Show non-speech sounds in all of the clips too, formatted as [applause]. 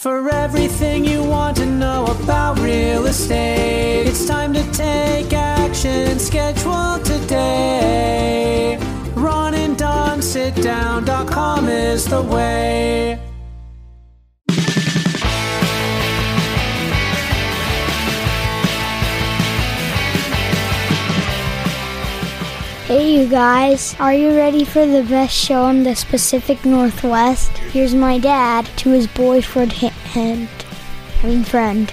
For everything you want to know about real estate, it's time to take action. Schedule today. Ron and Don sit down.com is the way. You guys, are you ready for the best show in the Pacific Northwest? Here's my dad to his boyfriend and I mean friend.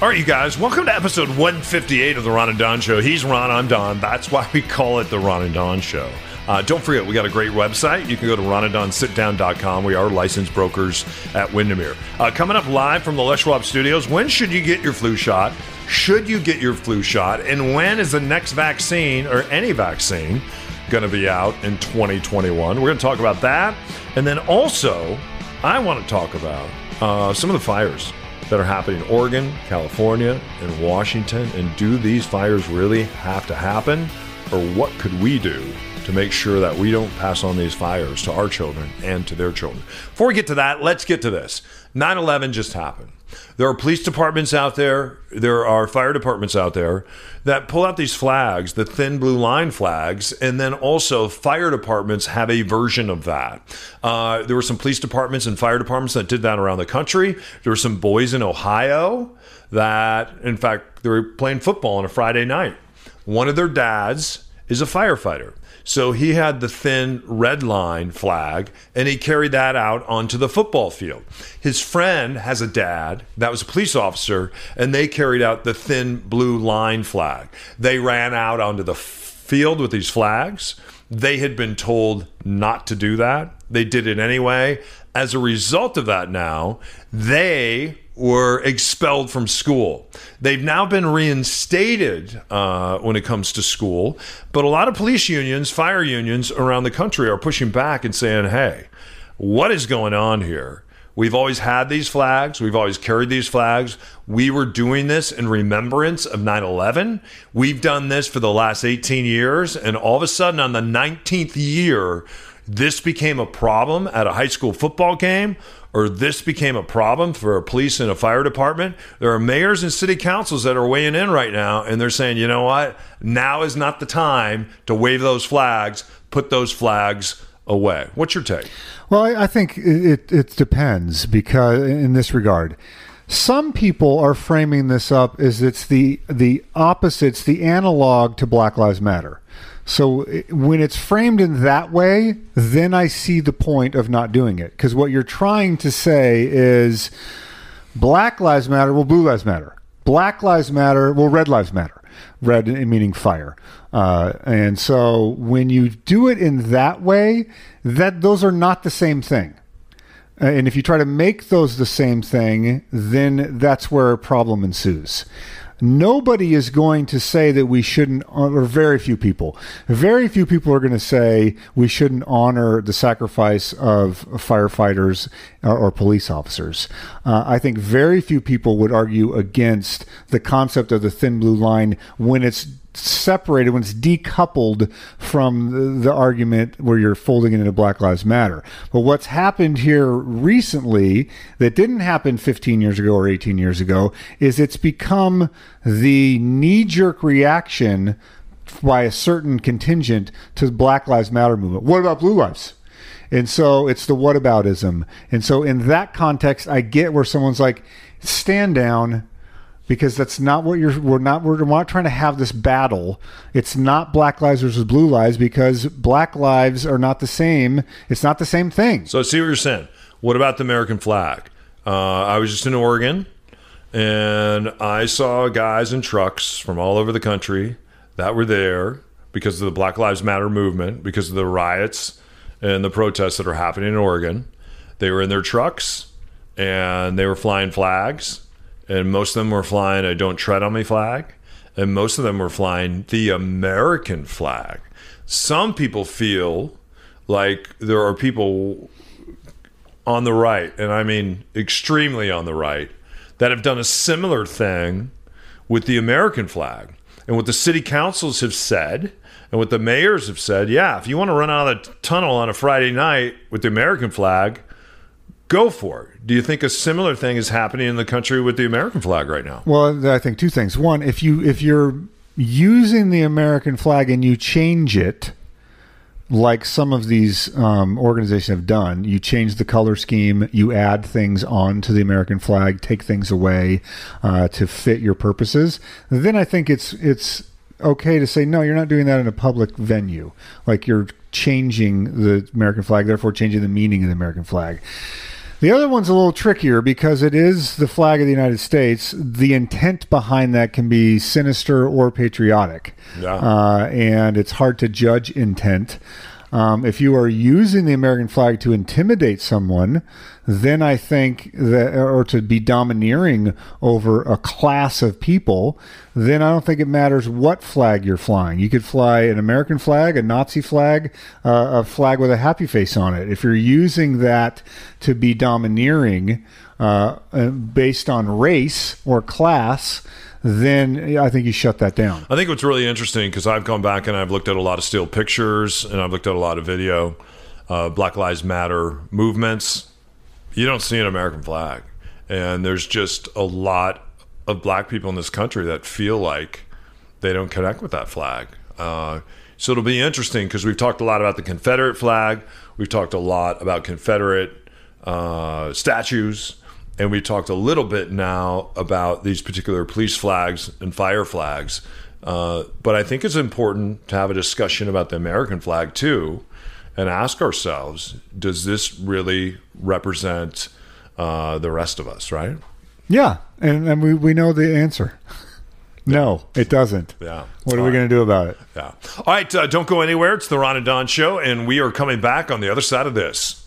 All right, you guys, welcome to episode 158 of the Ron and Don Show. He's Ron, I'm Don. That's why we call it the Ron and Don Show. Uh, don't forget, we got a great website. You can go to ronanddonsitdown.com. We are licensed brokers at Windermere. Uh, coming up live from the Les Schwab Studios, when should you get your flu shot? Should you get your flu shot? And when is the next vaccine or any vaccine going to be out in 2021? We're going to talk about that. And then also, I want to talk about uh, some of the fires that are happening in Oregon, California, and Washington. And do these fires really have to happen? Or what could we do to make sure that we don't pass on these fires to our children and to their children? Before we get to that, let's get to this 9 11 just happened. There are police departments out there, there are fire departments out there that pull out these flags, the thin blue line flags, and then also fire departments have a version of that. Uh, there were some police departments and fire departments that did that around the country. There were some boys in Ohio that, in fact, they were playing football on a Friday night. One of their dads is a firefighter. So he had the thin red line flag and he carried that out onto the football field. His friend has a dad that was a police officer and they carried out the thin blue line flag. They ran out onto the field with these flags. They had been told not to do that. They did it anyway. As a result of that, now they were expelled from school. They've now been reinstated uh, when it comes to school, but a lot of police unions, fire unions around the country are pushing back and saying, hey, what is going on here? We've always had these flags. We've always carried these flags. We were doing this in remembrance of 9 11. We've done this for the last 18 years. And all of a sudden, on the 19th year, this became a problem at a high school football game or this became a problem for a police and a fire department, there are mayors and city councils that are weighing in right now and they're saying, you know what? Now is not the time to wave those flags, put those flags away. What's your take? Well, I think it, it depends because in this regard, some people are framing this up as it's the the opposite, it's the analog to Black Lives Matter. So when it's framed in that way, then I see the point of not doing it. Because what you're trying to say is Black Lives Matter, well, Blue Lives Matter. Black Lives Matter, well, Red Lives Matter. Red meaning fire. Uh, and so when you do it in that way, that those are not the same thing. And if you try to make those the same thing, then that's where a problem ensues nobody is going to say that we shouldn't, or very few people, very few people are going to say we shouldn't honor the sacrifice of firefighters or, or police officers. Uh, I think very few people would argue against the concept of the thin blue line when it's separated, when it's decoupled from the, the, argument where you're folding it into Black Lives Matter. But what's happened here recently that didn't happen 15 years ago or 18 years ago is it's become the knee jerk reaction by a certain contingent to the Black Lives Matter movement. What about blue lives? And so it's the whataboutism. And so in that context, I get where someone's like, stand down, because that's not what you're we're not we're not trying to have this battle. It's not black lives versus blue lives because black lives are not the same. It's not the same thing. So see what you're saying. What about the american flag? Uh, i was just in oregon and i saw guys in trucks from all over the country that were there because of the black lives matter movement because of the riots and the protests that are happening in oregon. They were in their trucks and they were flying flags and most of them were flying a "Don't Tread on Me" flag, and most of them were flying the American flag. Some people feel like there are people on the right, and I mean extremely on the right, that have done a similar thing with the American flag. And what the city councils have said, and what the mayors have said, yeah, if you want to run out of the tunnel on a Friday night with the American flag, go for it. Do you think a similar thing is happening in the country with the American flag right now? Well, I think two things. One, if you if you're using the American flag and you change it, like some of these um, organizations have done, you change the color scheme, you add things onto the American flag, take things away uh, to fit your purposes. Then I think it's it's okay to say no. You're not doing that in a public venue. Like you're changing the American flag, therefore changing the meaning of the American flag. The other one's a little trickier because it is the flag of the United States. The intent behind that can be sinister or patriotic. Yeah. Uh, and it's hard to judge intent. Um, if you are using the American flag to intimidate someone, then I think that, or to be domineering over a class of people, then I don't think it matters what flag you're flying. You could fly an American flag, a Nazi flag, uh, a flag with a happy face on it. If you're using that to be domineering uh, based on race or class, then I think you shut that down. I think what's really interesting because I've gone back and I've looked at a lot of still pictures and I've looked at a lot of video, uh, Black Lives Matter movements. You don't see an American flag, and there's just a lot of black people in this country that feel like they don't connect with that flag. Uh, so it'll be interesting because we've talked a lot about the Confederate flag. We've talked a lot about Confederate uh, statues and we talked a little bit now about these particular police flags and fire flags. Uh, but I think it's important to have a discussion about the American flag too, and ask ourselves: Does this really represent uh, the rest of us? Right? Yeah, and, and we we know the answer. [laughs] No, it doesn't. Yeah. What are All we right. going to do about it? Yeah. All right. Uh, don't go anywhere. It's the Ron and Don Show, and we are coming back on the other side of this.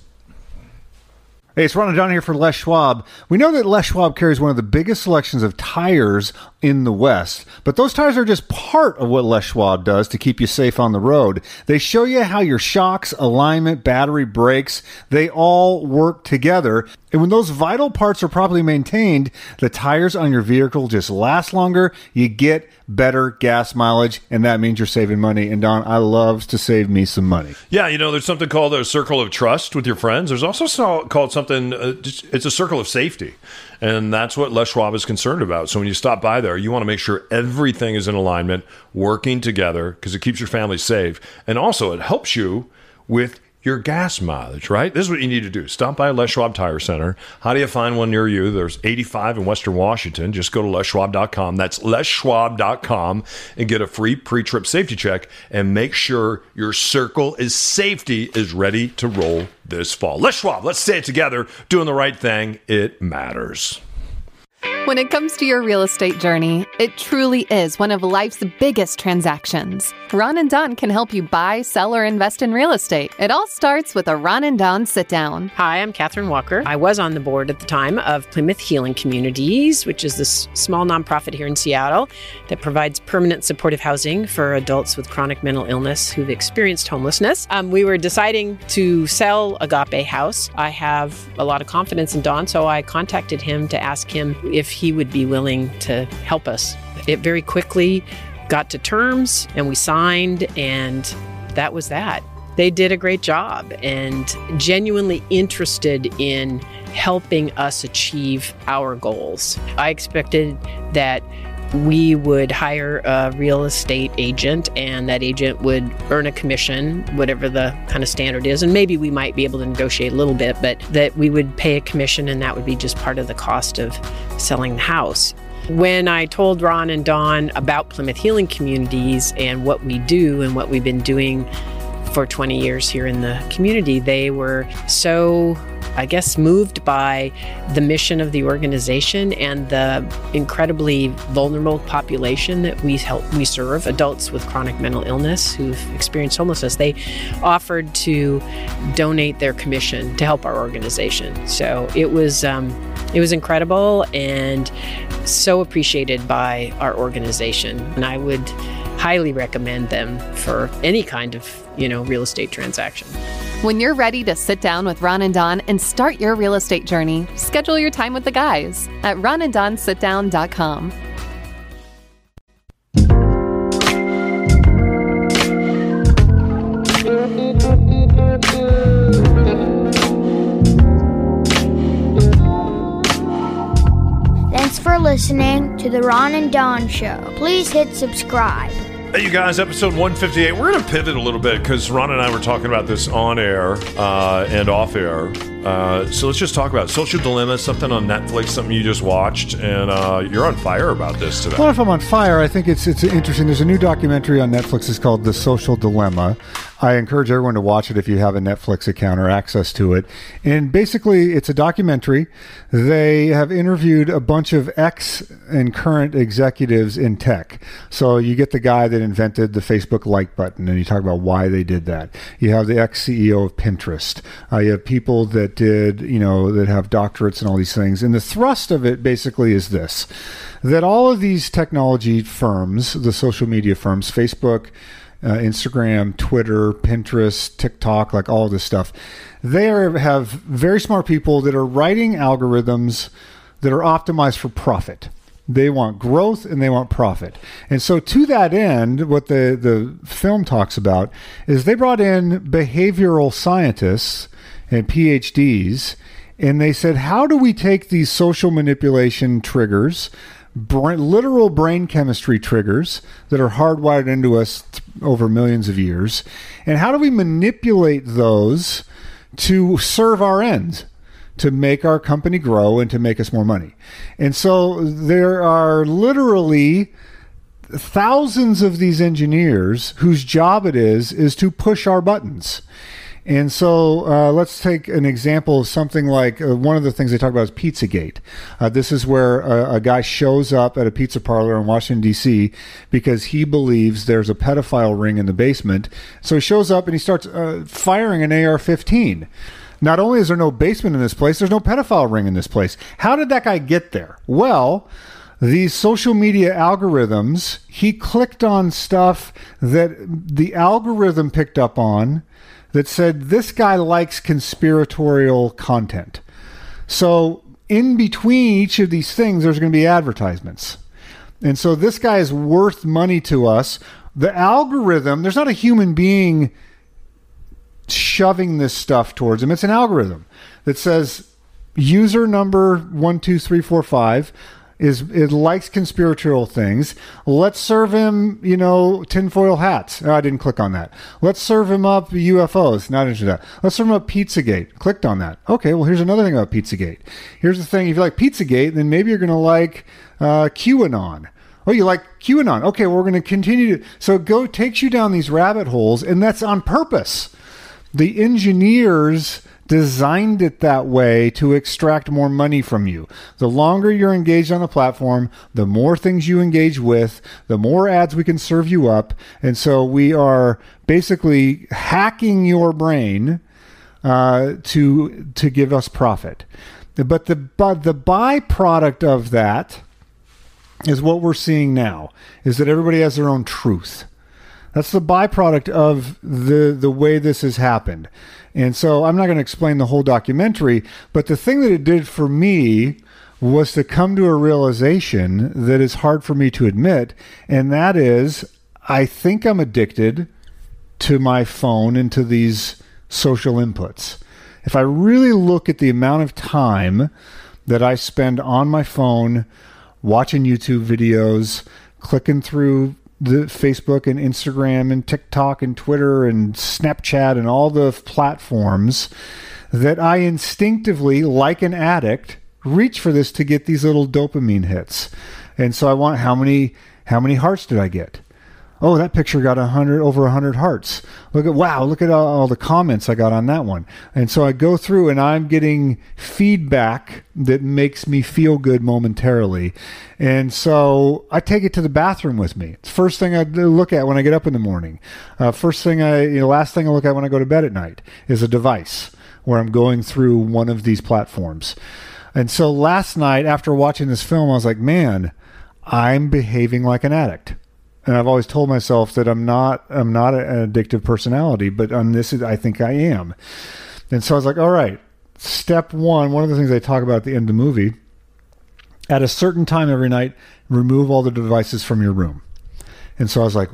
Hey, it's Ron and Don here for Les Schwab. We know that Les Schwab carries one of the biggest selections of tires in the West, but those tires are just part of what Les Schwab does to keep you safe on the road. They show you how your shocks, alignment, battery, brakes, they all work together. And when those vital parts are properly maintained, the tires on your vehicle just last longer. You get better gas mileage, and that means you're saving money. And Don, I loves to save me some money. Yeah, you know, there's something called a circle of trust with your friends. There's also so, called something, uh, it's a circle of safety. And that's what Les Schwab is concerned about. So when you stop by there, you want to make sure everything is in alignment, working together, because it keeps your family safe. And also, it helps you with your gas mileage, right? This is what you need to do. Stop by Les Schwab Tire Center. How do you find one near you? There's 85 in Western Washington. Just go to leschwab.com. That's leschwab.com and get a free pre-trip safety check and make sure your circle is safety is ready to roll this fall. Les Schwab, let's it together. Doing the right thing, it matters. When it comes to your real estate journey, it truly is one of life's biggest transactions. Ron and Don can help you buy, sell, or invest in real estate. It all starts with a Ron and Don sit down. Hi, I'm Catherine Walker. I was on the board at the time of Plymouth Healing Communities, which is this small nonprofit here in Seattle that provides permanent supportive housing for adults with chronic mental illness who've experienced homelessness. Um, we were deciding to sell Agape House. I have a lot of confidence in Don, so I contacted him to ask him if he would be willing to help us. It very quickly got to terms and we signed, and that was that they did a great job and genuinely interested in helping us achieve our goals. I expected that we would hire a real estate agent and that agent would earn a commission, whatever the kind of standard is. And maybe we might be able to negotiate a little bit, but that we would pay a commission and that would be just part of the cost of selling the house. When I told Ron and Don about Plymouth Healing Communities and what we do and what we've been doing for 20 years here in the community, they were so, I guess, moved by the mission of the organization and the incredibly vulnerable population that we help we serve, adults with chronic mental illness who've experienced homelessness. They offered to donate their commission to help our organization. So it was um, it was incredible and so appreciated by our organization. And I would highly recommend them for any kind of you know real estate transaction. When you're ready to sit down with Ron and Don and start your real estate journey, schedule your time with the guys at ronanddonsitdown.com. Thanks for listening to The Ron and Don Show. Please hit subscribe. Hey, you guys, episode 158. We're going to pivot a little bit because Ron and I were talking about this on air uh, and off air. Uh, so let's just talk about. Social Dilemma, something on Netflix, something you just watched, and uh, you're on fire about this today. Well, if I'm on fire, I think it's it's interesting. There's a new documentary on Netflix. It's called The Social Dilemma. I encourage everyone to watch it if you have a Netflix account or access to it. And basically, it's a documentary. They have interviewed a bunch of ex and current executives in tech. So you get the guy that invented the Facebook like button, and you talk about why they did that. You have the ex CEO of Pinterest. Uh, you have people that did, you know, that have doctorates and all these things. And the thrust of it basically is this that all of these technology firms, the social media firms, Facebook, uh, Instagram, Twitter, Pinterest, TikTok, like all this stuff, they are, have very smart people that are writing algorithms that are optimized for profit. They want growth and they want profit. And so, to that end, what the, the film talks about is they brought in behavioral scientists and PhDs, and they said, How do we take these social manipulation triggers, brain, literal brain chemistry triggers that are hardwired into us th- over millions of years, and how do we manipulate those to serve our ends? to make our company grow and to make us more money. And so there are literally thousands of these engineers whose job it is is to push our buttons. And so uh, let's take an example of something like uh, one of the things they talk about is Pizzagate. Uh, this is where a, a, guy shows up at a pizza parlor in Washington, D.C. because he believes there's a pedophile ring in the basement. So he shows up and he starts uh, firing an AR 15. Not only is there no basement in this place, there's no pedophile ring in this place. How did that guy get there? Well, these social media algorithms, he clicked on stuff that the algorithm picked up on that said this guy likes conspiratorial content. So in between each of these things, there's going to be advertisements. And so this guy is worth money to us. The algorithm, there's not a human being shoving this stuff towards him. It's an algorithm that says user number 12345 is it likes conspiratorial things. Let's serve him, you know, tinfoil hats. Oh, I didn't click on that. Let's serve him up UFOs. Not interested in that. Let's serve him up Pizzagate. Clicked on that. Okay, well, here's another thing about Pizzagate. Here's the thing: if you like Pizzagate, then maybe you're going to like uh, QAnon. Oh, you like QAnon? Okay, well, we're going to continue to. So go takes you down these rabbit holes, and that's on purpose. The engineers designed it that way to extract more money from you. The longer you're engaged on the platform, the more things you engage with, the more ads we can serve you up. And so we are basically hacking your brain uh, to to give us profit. But the but the byproduct of that is what we're seeing now is that everybody has their own truth. That's the byproduct of the the way this has happened. And so I'm not going to explain the whole documentary, but the thing that it did for me was to come to a realization that is hard for me to admit, and that is I think I'm addicted to my phone and to these social inputs. If I really look at the amount of time that I spend on my phone watching YouTube videos, clicking through the Facebook and Instagram and TikTok and Twitter and Snapchat and all the platforms that I instinctively, like an addict, reach for this to get these little dopamine hits. And so I want how many how many hearts did I get? Oh, that picture got a hundred over a hundred hearts. Look at wow! Look at all, all, the comments I got on that one. And so I go through and I'm getting feedback that makes me feel good momentarily. And so I take it to the bathroom with me. It's first thing I look at when I get up in the morning. Uh, first thing I, you know, last thing I look at when I go to bed at night is a device where I'm going through one of these platforms. And so last night after watching this film, I was like, man, I'm behaving like an addict and I've always told myself that I'm not I'm not an addictive personality, but on this I think I am. And so I was like, all right, step one. One of the things they talk about at the end of the movie, at a certain time every night, remove all the devices from your room. And so I was like.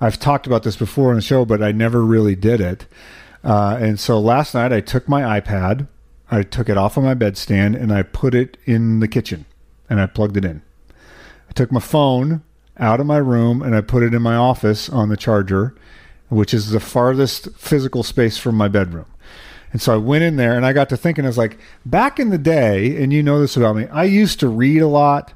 I've talked about this before on the show, but I never really did it. Uh, and so last night I took my iPad, I took it off of my bedstand, and I put it in the kitchen and I plugged it in. I took my phone out of my room and I put it in my office on the charger, which is the farthest physical space from my bedroom. And so I went in there and I got to thinking, I was like, back in the day, and you know this about me, I used to read a lot.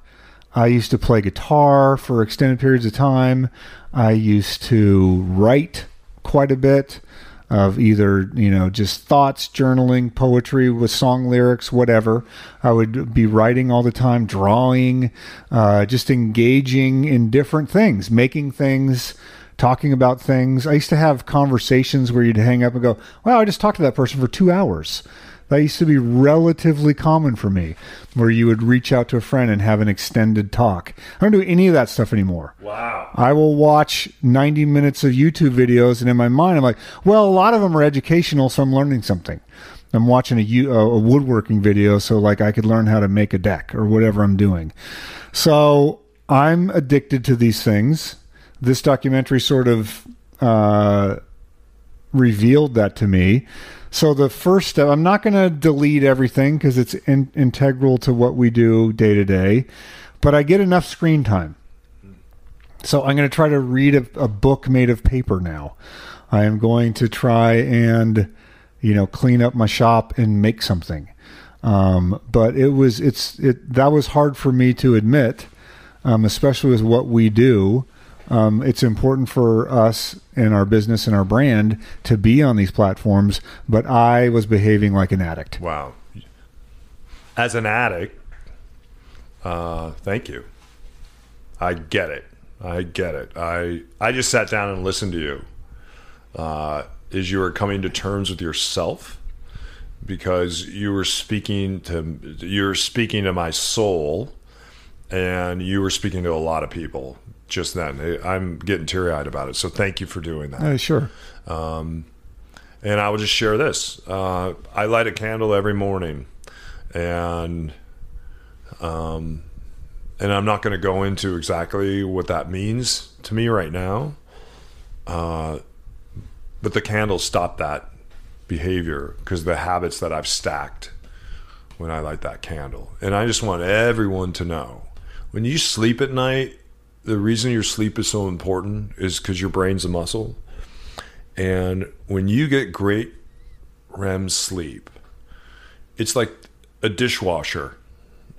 I used to play guitar for extended periods of time. I used to write quite a bit of either, you know, just thoughts, journaling, poetry with song lyrics, whatever. I would be writing all the time, drawing, uh, just engaging in different things, making things, talking about things. I used to have conversations where you'd hang up and go, wow, I just talked to that person for two hours. That used to be relatively common for me, where you would reach out to a friend and have an extended talk. I don't do any of that stuff anymore. Wow. I will watch 90 minutes of YouTube videos, and in my mind, I'm like, well, a lot of them are educational, so I'm learning something. I'm watching a, a woodworking video, so like I could learn how to make a deck or whatever I'm doing. So I'm addicted to these things. This documentary sort of uh, revealed that to me. So the first step, I'm not going to delete everything because it's in, integral to what we do day to day, but I get enough screen time. So I'm going to try to read a, a book made of paper now. I am going to try and, you know, clean up my shop and make something. Um, but it was it's it that was hard for me to admit, um, especially with what we do. Um, it's important for us and our business and our brand to be on these platforms, but I was behaving like an addict. Wow. As an addict, uh, thank you. I get it. I get it. I I just sat down and listened to you. Uh, as you were coming to terms with yourself, because you were speaking to you were speaking to my soul, and you were speaking to a lot of people just then. I'm getting teary eyed about it. So thank you for doing that. Uh, sure. Um, and I will just share this. Uh, I light a candle every morning, and um, and I'm not going to go into exactly what that means to me right now. Uh, but the candles stop that behavior because the habits that I've stacked when I light that candle. And I just want everyone to know when you sleep at night, the reason your sleep is so important is because your brain's a muscle. And when you get great REM sleep, it's like a dishwasher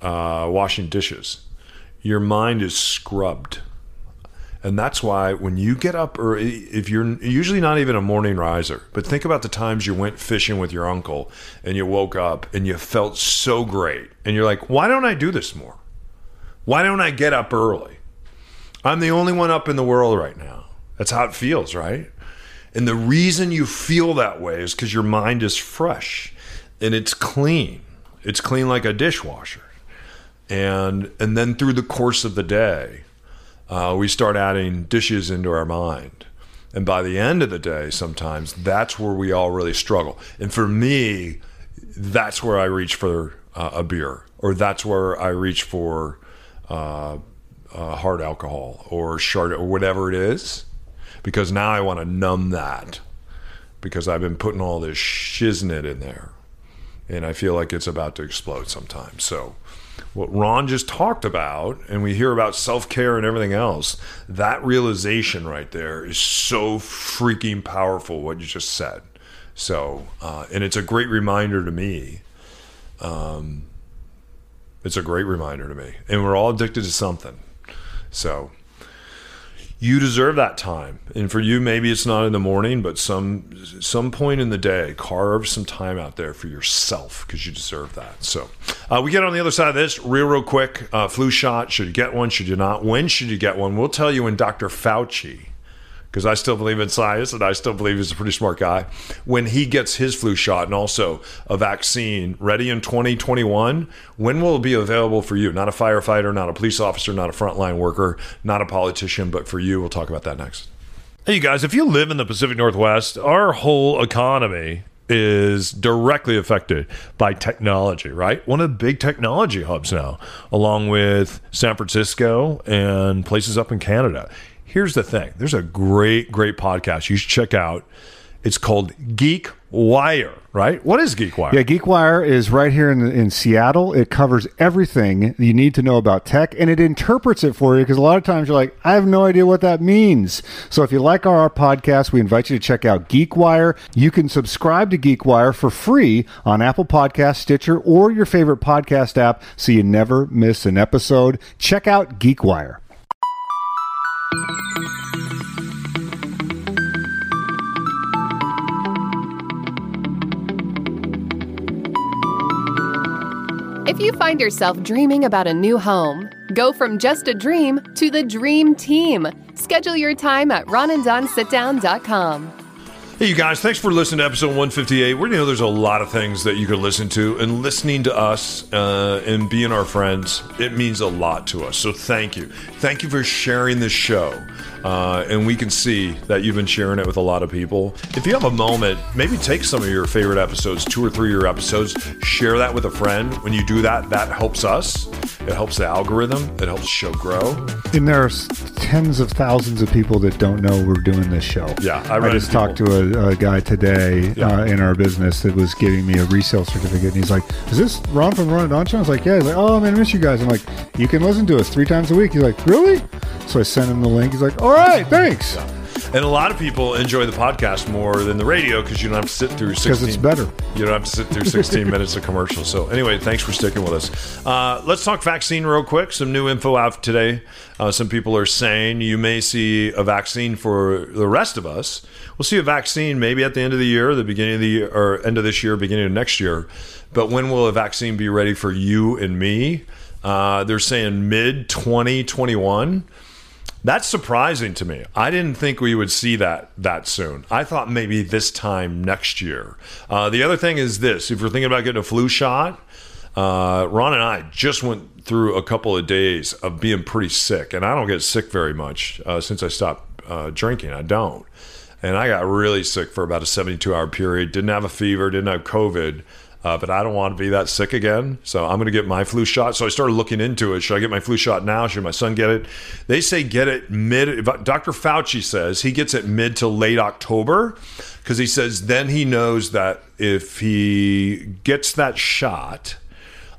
uh, washing dishes. Your mind is scrubbed. And that's why when you get up, or if you're usually not even a morning riser, but think about the times you went fishing with your uncle and you woke up and you felt so great. And you're like, why don't I do this more? Why don't I get up early? I'm the only one up in the world right now. That's how it feels, right? And the reason you feel that way is because your mind is fresh and it's clean. It's clean like a dishwasher. And and then through the course of the day, uh, we start adding dishes into our mind. And by the end of the day, sometimes that's where we all really struggle. And for me, that's where I reach for uh, a beer, or that's where I reach for uh, uh, hard alcohol or shard or whatever it is, because now I want to numb that because I've been putting all this shiznit in there, and I feel like it's about to explode sometimes. So what Ron just talked about, and we hear about self care and everything else, that realization right there is so freaking powerful, what you just said. So, uh, and it's a great reminder to me. Um, it's a great reminder to me. And we're all addicted to something. So, you deserve that time. And for you maybe it's not in the morning but some some point in the day carve some time out there for yourself because you deserve that. So uh, we get on the other side of this real real quick uh, flu shot. Should you get one? Should you not? When should you get one? We'll tell you when dr fauci because I still believe in science and I still believe he's a pretty smart guy. When he gets his flu shot and also a vaccine ready in 2021, when will it be available for you? Not a firefighter, not a police officer, not a frontline worker, not a politician, but for you. We'll talk about that next. Hey, you guys, if you live in the Pacific Northwest, our whole economy is directly affected by technology, right? One of the big technology hubs now, along with San Francisco and places up in Canada here's the thing there's a great great podcast you should check out It's called Geek Wire, right? What is GeekWire? Yeah, GeekWire is right here in in Seattle. It covers everything you need to know about tech, and it interprets it for you. Because a lot of times you're like, I have no idea what that means. So if you like our, our podcast, we invite you to check out GeekWire. You can subscribe to GeekWire for free on Apple Podcast, Stitcher, or your favorite podcast app, so you never miss an episode. Check out GeekWire. If you find yourself dreaming about a new home, go from just a dream to the dream team. Schedule your time at ronanddonsitdown.com. Hey, you guys, thanks for listening to episode 158. We know there's a lot of things that you could listen to, and listening to us uh, and being our friends, it means a lot to us. So thank you. Thank you for sharing this show. Uh, and we can see that you've been sharing it with a lot of people. If you have a moment, maybe take some of your favorite episodes, two or three of your episodes, share that with a friend. When you do that, that helps us. It helps the algorithm. It helps the show grow. And there are tens of thousands of people that don't know we're doing this show. Yeah, I I, just talked to a, a guy today Yeah. uh, in our business that was giving me a resale certificate, and he's like, "Is this Ron from Ron and Don Show?" I was like, "Yeah." He's like, "Oh man, I miss you guys." I'm like, "You can listen to us three times a week." He's like, "Really?" So I sent him the link. He's like, "All right, thanks," And a lot of people enjoy the podcast more than the radio because you don't have to sit through 16. because it's better. You don't have to sit through [laughs] 16 minutes of commercials. So, anyway, thanks for sticking with us. Uh, let's talk vaccine real quick. Some new info out today. Uh, some people are saying you may see a vaccine for the rest of us. We'll see a vaccine maybe at the end of the year, the beginning of the year, or end of this year, beginning of next year. But when will a vaccine be ready for you and me? Uh, they're saying mid 2021. That's surprising to me. I didn't think we would see that that soon. I thought maybe this time next year. Uh, the other thing is this: if you're thinking about getting a flu shot, uh, Ron and I just went through a couple of days of being pretty sick, and I don't get sick very much uh, since I stopped uh, drinking. I don't, and I got really sick for about a 72 hour period. Didn't have a fever, didn't have COVID. Uh, but I don't want to be that sick again. So I'm going to get my flu shot. So I started looking into it. Should I get my flu shot now? Should my son get it? They say get it mid. Dr. Fauci says he gets it mid to late October because he says then he knows that if he gets that shot,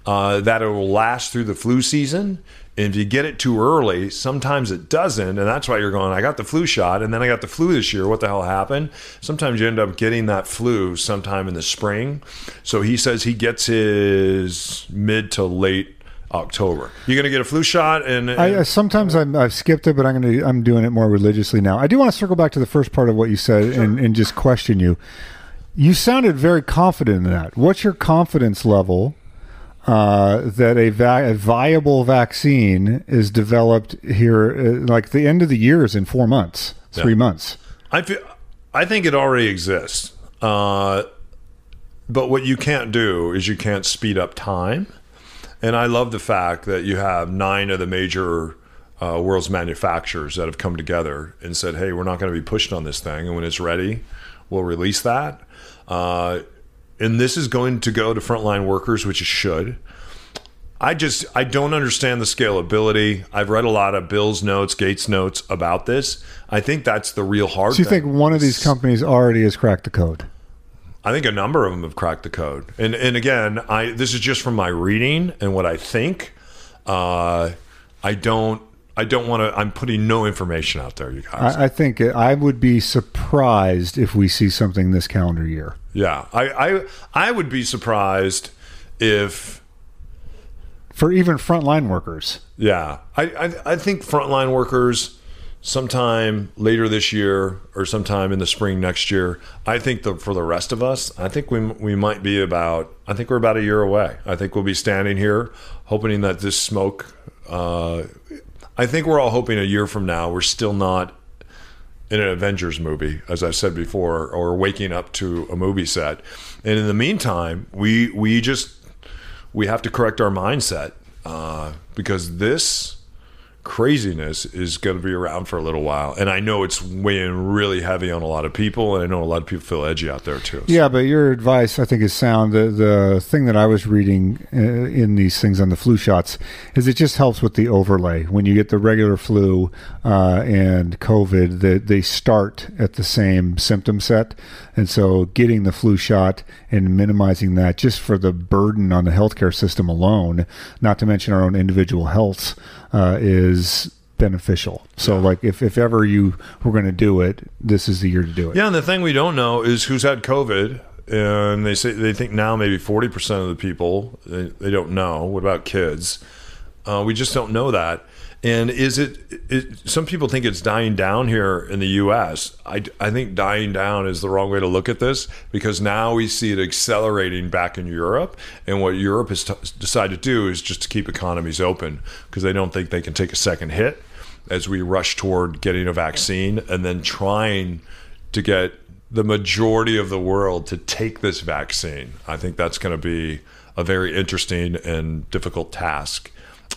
uh, that it will last through the flu season. And if you get it too early, sometimes it doesn't. And that's why you're going, I got the flu shot and then I got the flu this year. What the hell happened? Sometimes you end up getting that flu sometime in the spring. So he says he gets his mid to late October. You're going to get a flu shot and, I, I uh, sometimes I'm, I've skipped it, but I'm going to I'm doing it more religiously now. I do want to circle back to the first part of what you said and, and just question you. You sounded very confident in that. What's your confidence level uh, that a, va- a viable vaccine is developed here? Uh, like the end of the year is in four months, three Yeah. months. I feel, I think it already exists. Uh, but what you can't do is you can't speed up time. And I love the fact that you have nine of the major uh, world's manufacturers that have come together and said, "Hey, we're not going to be pushed on this thing, and when it's ready, we'll release that." Uh, and this is going to go to frontline workers, which it should. I just I don't understand the scalability. I've read a lot of Bill's notes, Gates notes about this. I think that's the real hard. So you thing. think one of these companies already has cracked the code? I think a number of them have cracked the code. And and again, I this is just from my reading and what I think. Uh, I don't I don't want to. I'm putting no information out there, you guys. I, I think I would be surprised if we see something this calendar year. yeah, I, I I would be surprised if For even frontline workers, Yeah, I, I I think frontline workers sometime later this year or sometime in the spring next year. I think the, for the rest of us, I think we we might be about. I think we're about a year away. I think we'll be standing here hoping that this smoke. Uh, I think we're all hoping a year from now we're still not in an Avengers movie, as I've said before, or waking up to a movie set. And in the meantime, we we just we have to correct our mindset uh, because this craziness is going to be around for a little while. And I know it's weighing really heavy on a lot of people, and I know a lot of people feel edgy out there too. Yeah, but your advice, I think, is sound. The the thing that I was reading uh, in these things on the flu shots is it just helps with the overlay when you get the regular flu uh, and COVID. That they start at the same symptom set, and so getting the flu shot and minimizing that just for the burden on the healthcare system alone, not to mention our own individual health, uh, is beneficial. So, like, if, if ever you were going to do it, this is the year to do it. Yeah, and the thing we don't know is who's had COVID. And they say they think now maybe forty percent of the people they, they don't know. What about kids? Uh, we just don't know that. And is it, it? Some people think it's dying down here in the U.S. I, I think dying down is the wrong way to look at this because now we see it accelerating back in Europe. And what Europe has t- decided to do is just to keep economies open because they don't think they can take a second hit as we rush toward getting a vaccine and then trying to get the majority of the world to take this vaccine. I think that's going to be a very interesting and difficult task.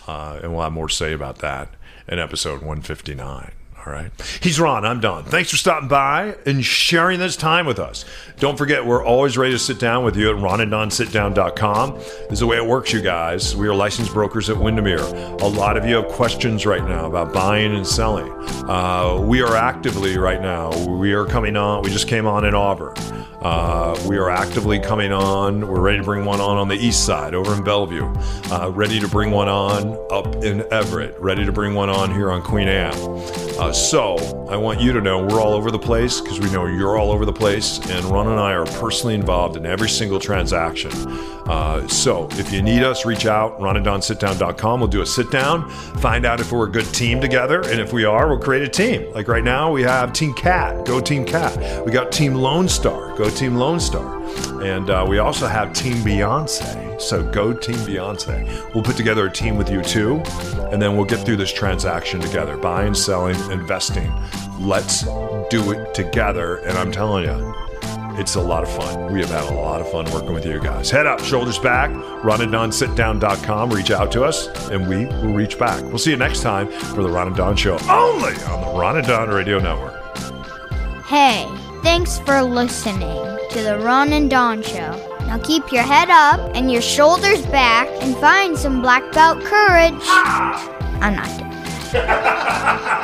Uh, and we'll have more to say about that in episode 159. All right. He's Ron. I'm Don. Thanks for stopping by and sharing this time with us. Don't forget, we're always ready to sit down with you at ronanddonsitdown.com. This is the way it works, you guys. We are licensed brokers at Windermere. A lot of you have questions right now about buying and selling. Uh, we are actively right now, we are coming on, we just came on in Auburn. Uh, we are actively coming on. We're ready to bring one on on the east side over in Bellevue. Uh, ready to bring one on up in Everett. Ready to bring one on here on Queen Anne. Uh, so I want you to know we're all over the place because we know you're all over the place, and Ron and I are personally involved in every single transaction. Uh, so if you need us, reach out, ronanddonsitdown.com. We'll do a sit down, find out if we're a good team together, and if we are, we'll create a team. Like right now, we have Team Cat, go Team Cat. We got Team Lone Star, go Team Lone Star. And uh, we also have Team Beyonce. So go Team Beyonce. We'll put together a team with you too, and then we'll get through this transaction together buying, selling, investing. Let's do it together. And I'm telling you, it's a lot of fun. We have had a lot of fun working with you guys. Head up, shoulders back, ronanddonsitdown.com. Reach out to us, and we will reach back. We'll see you next time for the Ron and Don Show, only on the Ron and Don Radio Network. Hey, thanks for listening to the Ron and Don Show. Now keep your head up and your shoulders back and find some black belt courage. Ah! I'm not [laughs]